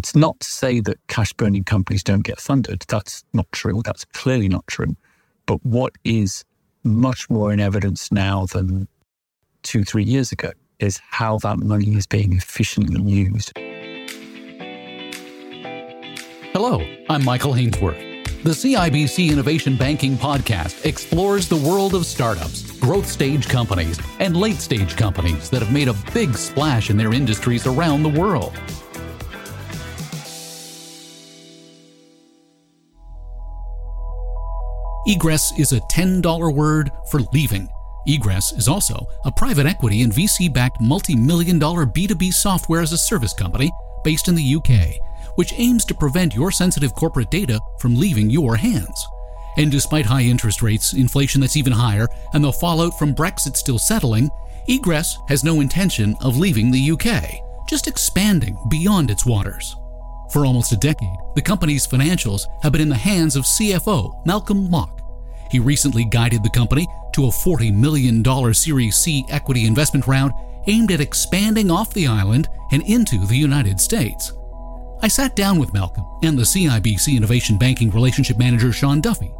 It's not to say that cash burning companies don't get funded. That's not true. That's clearly not true. But what is much more in evidence now than two, three years ago is how that money is being efficiently used. Hello, I'm Michael Hainsworth. The CIBC Innovation Banking Podcast explores the world of startups, growth stage companies, and late stage companies that have made a big splash in their industries around the world. Egress is a $10 word for leaving. Egress is also a private equity and VC backed multi million dollar B2B software as a service company based in the UK which aims to prevent your sensitive corporate data from leaving your hands. And despite high interest rates, inflation that's even higher, and the fallout from Brexit still settling, Egress has no intention of leaving the UK, just expanding beyond its waters. For almost a decade, the company's financials have been in the hands of CFO Malcolm Locke. He recently guided the company to a $40 million Series C equity investment round aimed at expanding off the island and into the United States. I sat down with Malcolm and the CIBC Innovation Banking Relationship Manager Sean Duffy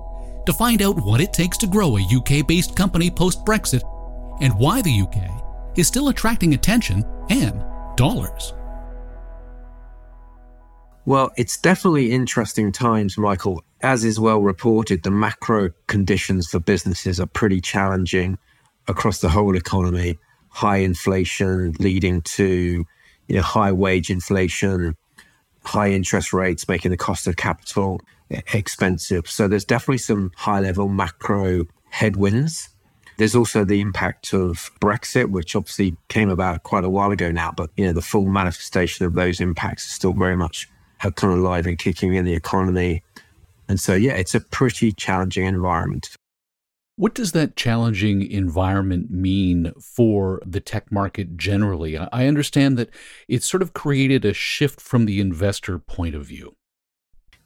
to find out what it takes to grow a UK based company post Brexit and why the UK is still attracting attention and dollars. Well, it's definitely interesting times, Michael. As is well reported, the macro conditions for businesses are pretty challenging across the whole economy. High inflation leading to you know, high wage inflation, high interest rates making the cost of capital expensive. So there's definitely some high level macro headwinds. There's also the impact of Brexit, which obviously came about quite a while ago now, but you know the full manifestation of those impacts is still very much kind of alive and kicking in the economy. And so, yeah, it's a pretty challenging environment what does that challenging environment mean for the tech market generally? I understand that it's sort of created a shift from the investor point of view.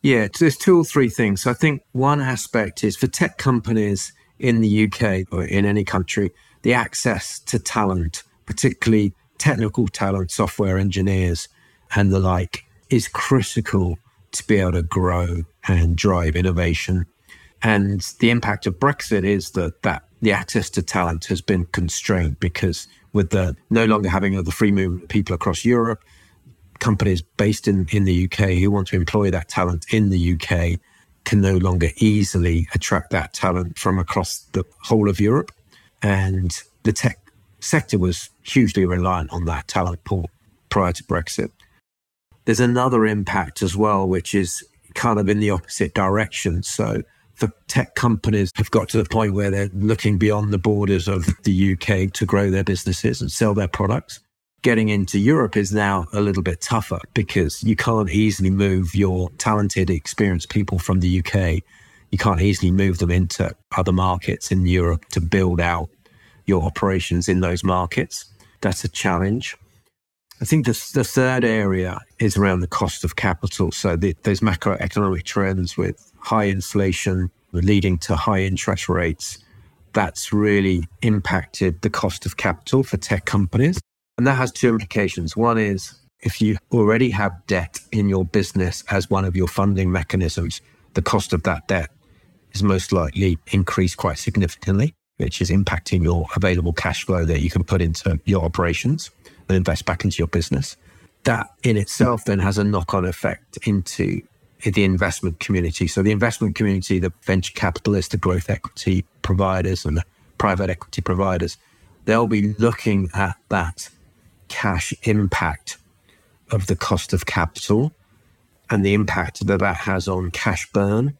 Yeah, there's two or three things. I think one aspect is for tech companies in the UK or in any country, the access to talent, particularly technical talent, software engineers, and the like, is critical to be able to grow and drive innovation and the impact of Brexit is that, that the access to talent has been constrained because with the no longer having the free movement of people across Europe, companies based in, in the UK who want to employ that talent in the UK can no longer easily attract that talent from across the whole of Europe. And the tech sector was hugely reliant on that talent pool prior to Brexit. There's another impact as well, which is kind of in the opposite direction. So the tech companies have got to the point where they're looking beyond the borders of the UK to grow their businesses and sell their products. Getting into Europe is now a little bit tougher because you can't easily move your talented, experienced people from the UK. You can't easily move them into other markets in Europe to build out your operations in those markets. That's a challenge. I think the, the third area is around the cost of capital. So the, those macroeconomic trends with high inflation leading to high interest rates, that's really impacted the cost of capital for tech companies. And that has two implications. One is if you already have debt in your business as one of your funding mechanisms, the cost of that debt is most likely increased quite significantly, which is impacting your available cash flow that you can put into your operations invest back into your business. That in itself then has a knock on effect into the investment community. So the investment community, the venture capitalists, the growth equity providers, and the private equity providers, they'll be looking at that cash impact of the cost of capital and the impact that that has on cash burn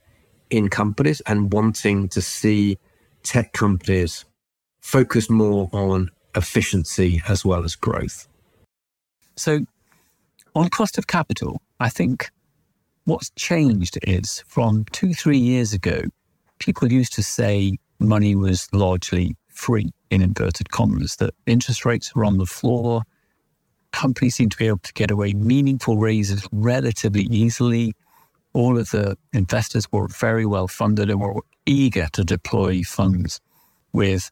in companies and wanting to see tech companies focus more on efficiency as well as growth. So, on cost of capital, I think what's changed is from two, three years ago, people used to say money was largely free, in inverted commas, that interest rates were on the floor. Companies seemed to be able to get away meaningful raises relatively easily. All of the investors were very well funded and were eager to deploy funds with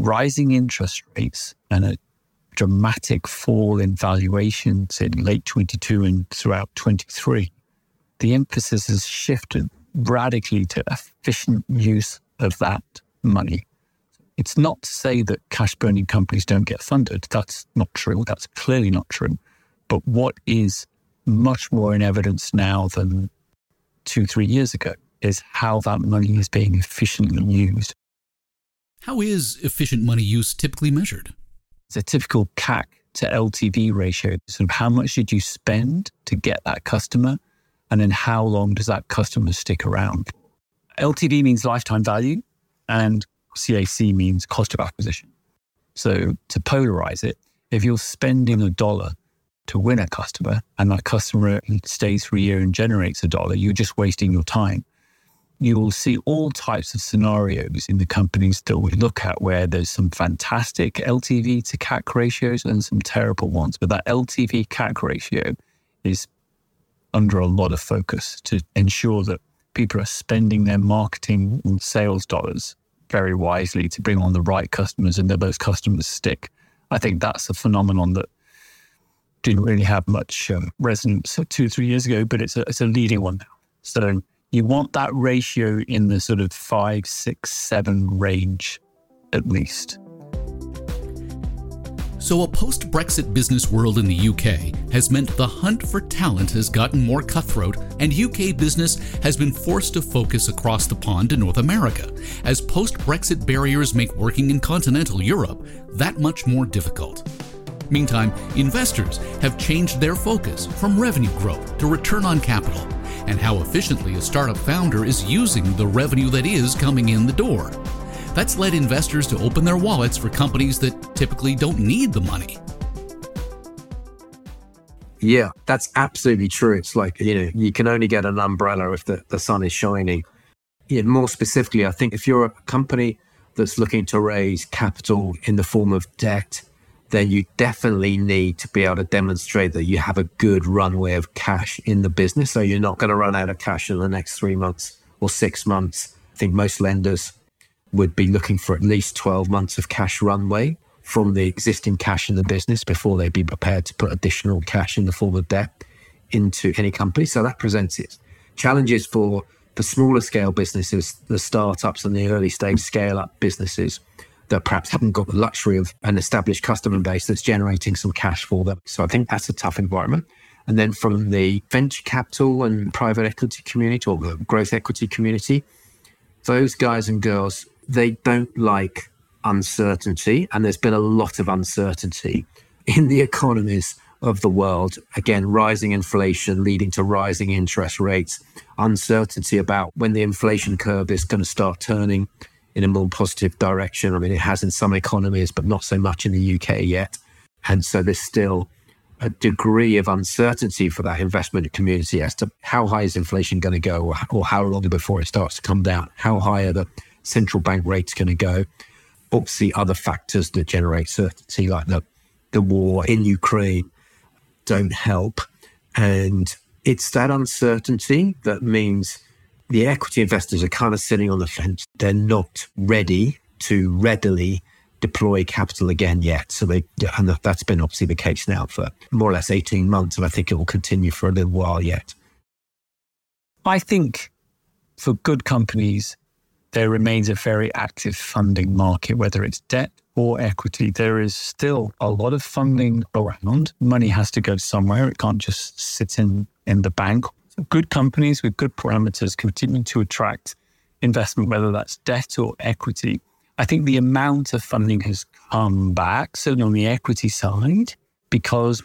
rising interest rates and a dramatic fall in valuations in late 22 and throughout 23, the emphasis has shifted radically to efficient use of that money. It's not to say that cash burning companies don't get funded. That's not true. That's clearly not true. But what is much more in evidence now than two, three years ago is how that money is being efficiently used. How is efficient money use typically measured? It's a typical CAC to LTV ratio. Sort of how much did you spend to get that customer? And then how long does that customer stick around? LTV means lifetime value and CAC means cost of acquisition. So to polarize it, if you're spending a dollar to win a customer and that customer stays for a year and generates a dollar, you're just wasting your time. You will see all types of scenarios in the companies that we look at where there's some fantastic LTV to CAC ratios and some terrible ones. But that LTV CAC ratio is under a lot of focus to ensure that people are spending their marketing and sales dollars very wisely to bring on the right customers and that those customers stick. I think that's a phenomenon that didn't really have much um, resonance two, or three years ago, but it's a, it's a leading one now. So you want that ratio in the sort of five, six, seven range at least. So, a post Brexit business world in the UK has meant the hunt for talent has gotten more cutthroat, and UK business has been forced to focus across the pond to North America, as post Brexit barriers make working in continental Europe that much more difficult. Meantime, investors have changed their focus from revenue growth to return on capital and how efficiently a startup founder is using the revenue that is coming in the door. That's led investors to open their wallets for companies that typically don't need the money. Yeah, that's absolutely true. It's like, you know, you can only get an umbrella if the, the sun is shining. Yeah, more specifically, I think if you're a company that's looking to raise capital in the form of debt, then you definitely need to be able to demonstrate that you have a good runway of cash in the business. So you're not going to run out of cash in the next three months or six months. I think most lenders would be looking for at least 12 months of cash runway from the existing cash in the business before they'd be prepared to put additional cash in the form of debt into any company. So that presents its challenges for the smaller scale businesses, the startups and the early stage scale up businesses that perhaps haven't got the luxury of an established customer base that's generating some cash for them. So I think that's a tough environment. And then from the venture capital and private equity community or the growth equity community, those guys and girls they don't like uncertainty. And there's been a lot of uncertainty in the economies of the world. Again, rising inflation leading to rising interest rates, uncertainty about when the inflation curve is going to start turning in a more positive direction. I mean, it has in some economies, but not so much in the UK yet. And so there's still a degree of uncertainty for that investment community as to how high is inflation going to go or, how long before it starts to come down? How high are the central bank rates going to go. Obviously, other factors that generate certainty, like the, the war in Ukraine, don't help. And it's that uncertainty that means the equity investors are kind of sitting on the fence. They're not ready to readily deploy capital again yet. So they, and that's been obviously the case now for more or less 18 months. And I think it will continue for a little while yet. I think for good companies, there remains a very active funding market, whether it's debt or equity. There is still a lot of funding around. Money has to go somewhere. It can't just sit in, in the bank. Good companies with good parameters continue to attract investment, whether that's debt or equity. I think the amount of funding has come back, certainly on the equity side, because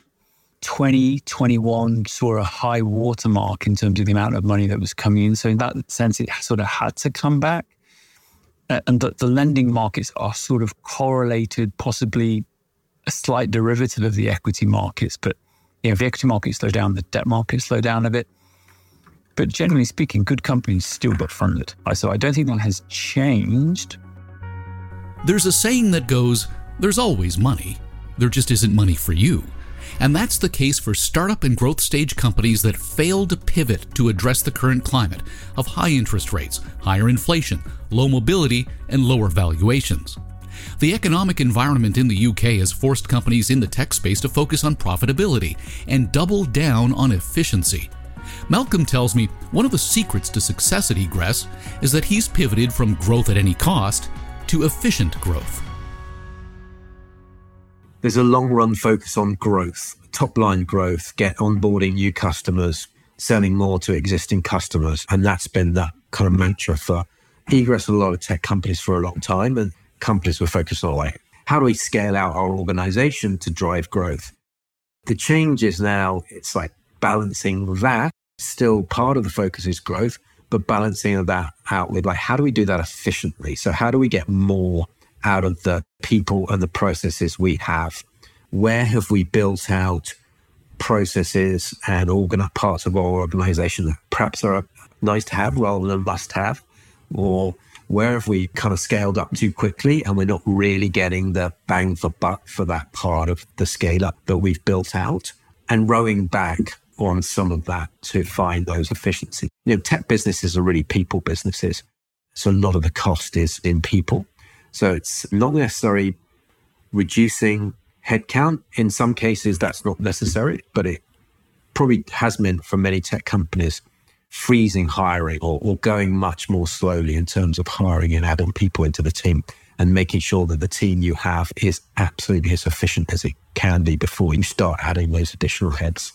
2021 saw a high watermark in terms of the amount of money that was coming in. So, in that sense, it sort of had to come back uh, and that the lending markets are sort of correlated, possibly a slight derivative of the equity markets. But you know, if the equity markets slow down, the debt markets slow down a bit. But generally speaking, good companies still get funded. So I don't think that has changed. There's a saying that goes, there's always money. There just isn't money for you. And that's the case for startup and growth stage companies that fail to pivot to address the current climate of high interest rates, higher inflation, low mobility, and lower valuations. The economic environment in the UK has forced companies in the tech space to focus on profitability and double down on efficiency. Malcolm tells me one of the secrets to success at Egress is that he's pivoted from growth at any cost to efficient growth. There's a long run focus on growth, top line growth, get onboarding new customers, selling more to existing customers. And that's been that kind of mantra for Egress and a lot of tech companies for a long time. And companies were focused on like, how do we scale out our organization to drive growth? The change is now it's like balancing that. Still part of the focus is growth, but balancing that out with like, how do we do that efficiently? So how do we get more out of the people and the processes we have? Where have we built out processes and organ- parts of our organization that perhaps are nice to have rather than must have? Or where have we kind of scaled up too quickly and we're not really getting the bang for buck for that part of the scale up that we've built out? And rowing back on some of that to find those efficiencies. You know, tech businesses are really people businesses. So a lot of the cost is in people. So it's not necessarily reducing headcount. In some cases, that's not necessary, but it probably has meant for many tech companies freezing hiring or, or going much more slowly in terms of hiring and adding people into the team and making sure that the team you have is absolutely as efficient as it can be before you start adding those additional heads.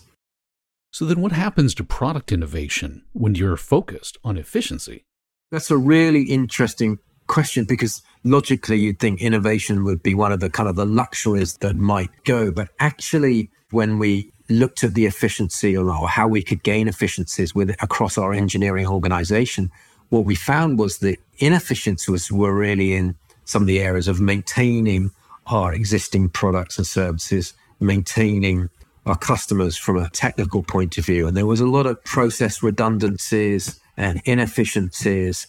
So then what happens to product innovation when you're focused on efficiency? That's a really interesting question because logically you'd think innovation would be one of the kind of the luxuries that might go. But actually, when we looked at the efficiency or how we could gain efficiencies with across our engineering organization, what we found was the inefficiencies were really in some of the areas of maintaining our existing products and services, maintaining our customers from a technical point of view. And there was a lot of process redundancies and inefficiencies,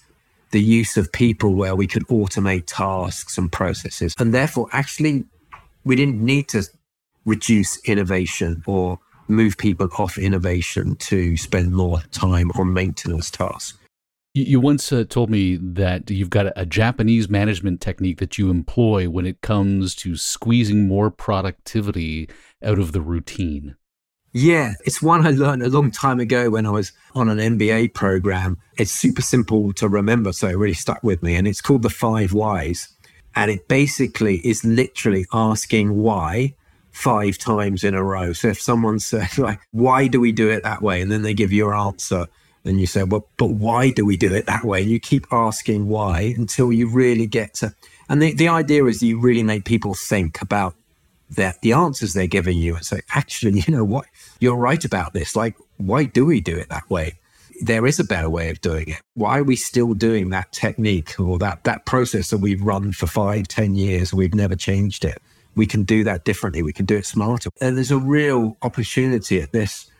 the use of people where we could automate tasks and processes. And therefore, actually, we didn't need to reduce innovation or move people off innovation to spend more time on maintenance tasks. You once uh, told me that you've got a, a, Japanese management technique that you employ when it comes to squeezing more productivity out of the routine. Yeah, it's one I learned a long time ago when I was on an MBA program. It's super simple to remember, so it really stuck with me. And it's called the five whys. And it basically is literally asking why five times in a row. So if someone says, like, why do we do it that way? And then they give you your answer and you say, well, but why do we do it that way? And you keep asking why until you really get to. And the, the idea is you really make people think about that the answers they're giving you and say, actually, you know what? You're right about this. Like, why do we do it that way? There is a better way of doing it. Why are we still doing that technique or that, that process that we've run for five, ten years? We've never changed it. We can do that differently. We can do it smarter. And there's a real opportunity at this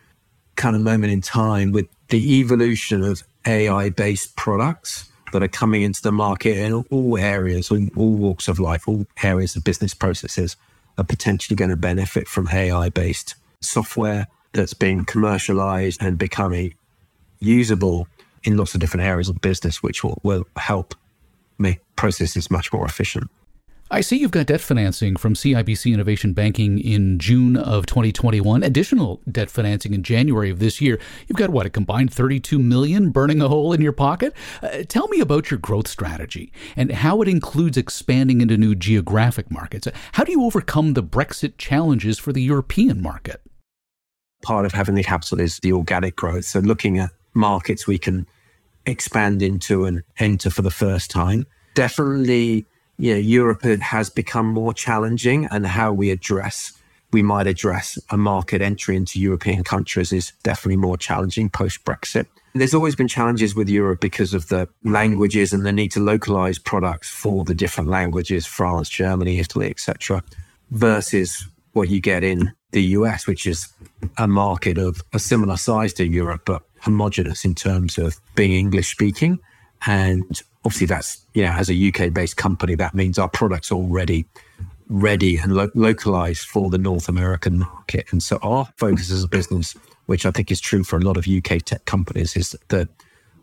kind of moment in time with the evolution of AI based products that are coming into the market in all areas, in all walks of life, all areas of business processes are potentially going to benefit from AI based software that's being commercialized and becoming usable in lots of different areas of business, which will, will help make processes much more efficient. I see you've got debt financing from CIBC Innovation Banking in June of 2021, additional debt financing in January of this year. You've got what, a combined 32 million burning a hole in your pocket? Uh, tell me about your growth strategy and how it includes expanding into new geographic markets. How do you overcome the Brexit challenges for the European market? Part of having the capital is the organic growth. So looking at markets we can expand into and enter for the first time. Definitely you know, Europe has become more challenging and how we address, we might address a market entry into European countries is definitely more challenging post Brexit. There's always been challenges with Europe because of the languages and the need to localize products for the different languages, France, Germany, Italy, etc., versus what you get in the US, which is a market of a similar size to Europe, but homogenous in terms of being English speaking and obviously that's you know as a UK based company that means our products already ready and lo- localized for the North American market. And so our focus as a business, which I think is true for a lot of UK tech companies, is that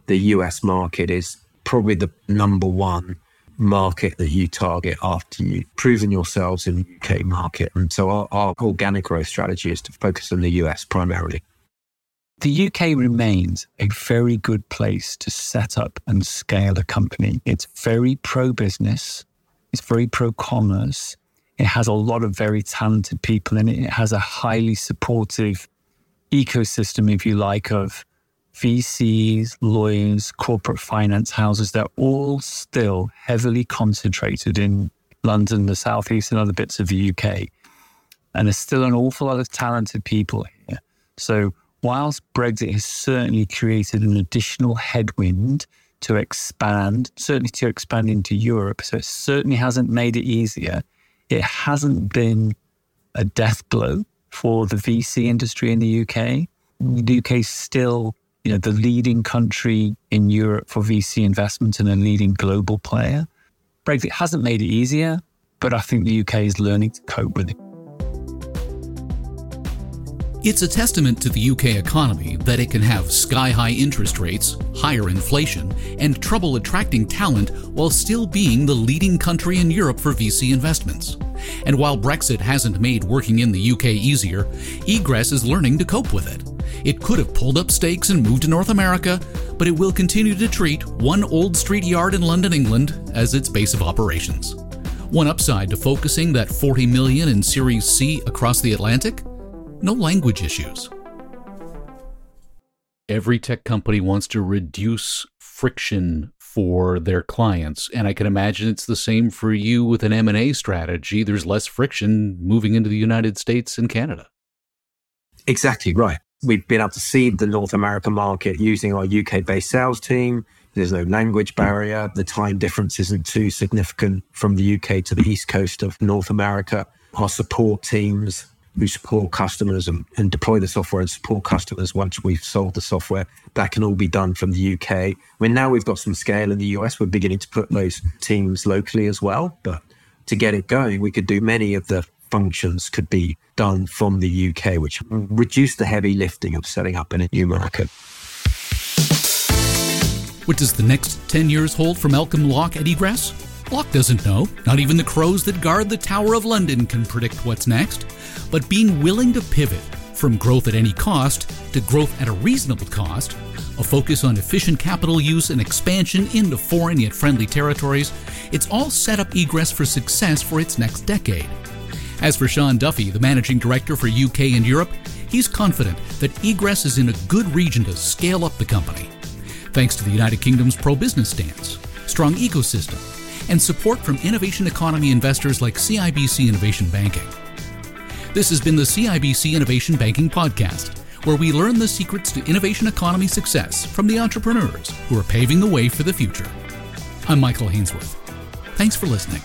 the US market is probably the number one market that you target after you've proven yourselves in the UK market. And so our, our organic growth strategy is to focus on the US primarily. The UK remains a very good place to set up and scale a company. It's very pro business, it's very pro commerce. It has a lot of very talented people in it. It has a highly supportive ecosystem, if you like, of VCs, lawyers, corporate finance houses. They're all still heavily concentrated in London, the Southeast, and other bits of the UK. And there's still an awful lot of talented people here. So, whilst Brexit has certainly created an additional headwind to expand, certainly to expand into Europe, so it certainly hasn't made it easier it hasn't been a death blow for the VC industry in the UK. The UK is still, you know, the leading country in Europe for VC investment and a leading global player. Brexit hasn't made it easier, but I think the UK is learning to cope with it. It's a testament to the UK economy that it can have sky high interest rates, higher inflation, and trouble attracting talent while still being the leading country in Europe for VC investments. And while Brexit hasn't made working in the UK easier, Egress is learning to cope with it. It could have pulled up stakes and moved to North America, but it will continue to treat one Old Street yard in London, England as its base of operations. One upside to focusing that 40 million in Series C across the Atlantic no language issues. Every tech company wants to reduce friction for their clients and i can imagine it's the same for you with an m&a strategy. There's less friction moving into the united states and canada. Exactly right. We've been able to seed the north american market using our uk based sales team. There's no language barrier. The time difference isn't too significant from the uk to the east coast of north america. Our support teams who support customers and, and, deploy the software and support customers once we've sold the software. That can all be done from the UK. I mean, now we've got some scale in the US. We're beginning to put those teams locally as well. But to get it going, we could do many of the functions could be done from the UK, which reduce the heavy lifting of setting up in a new market. What does the next 10 years hold for Malcolm Locke at Egress? Locke doesn't know. Not even the crows that guard the Tower of London can predict what's next but being willing to pivot from growth at any cost to growth at a reasonable cost, a focus on efficient capital use and expansion into foreign yet friendly territories, it's all set up Egress for success for its next decade. As for Sean Duffy, the managing director for UK and Europe, he's confident that Egress is in a good region to scale up the company. Thanks to the United Kingdom's pro business stance, strong ecosystem, and support from innovation economy investors like CIBC Innovation Banking. This has been the CIBC Innovation Banking Podcast, where we learn the secrets to innovation economy success from the entrepreneurs who are paving the way for the future. I'm Michael Hainsworth. Thanks for listening.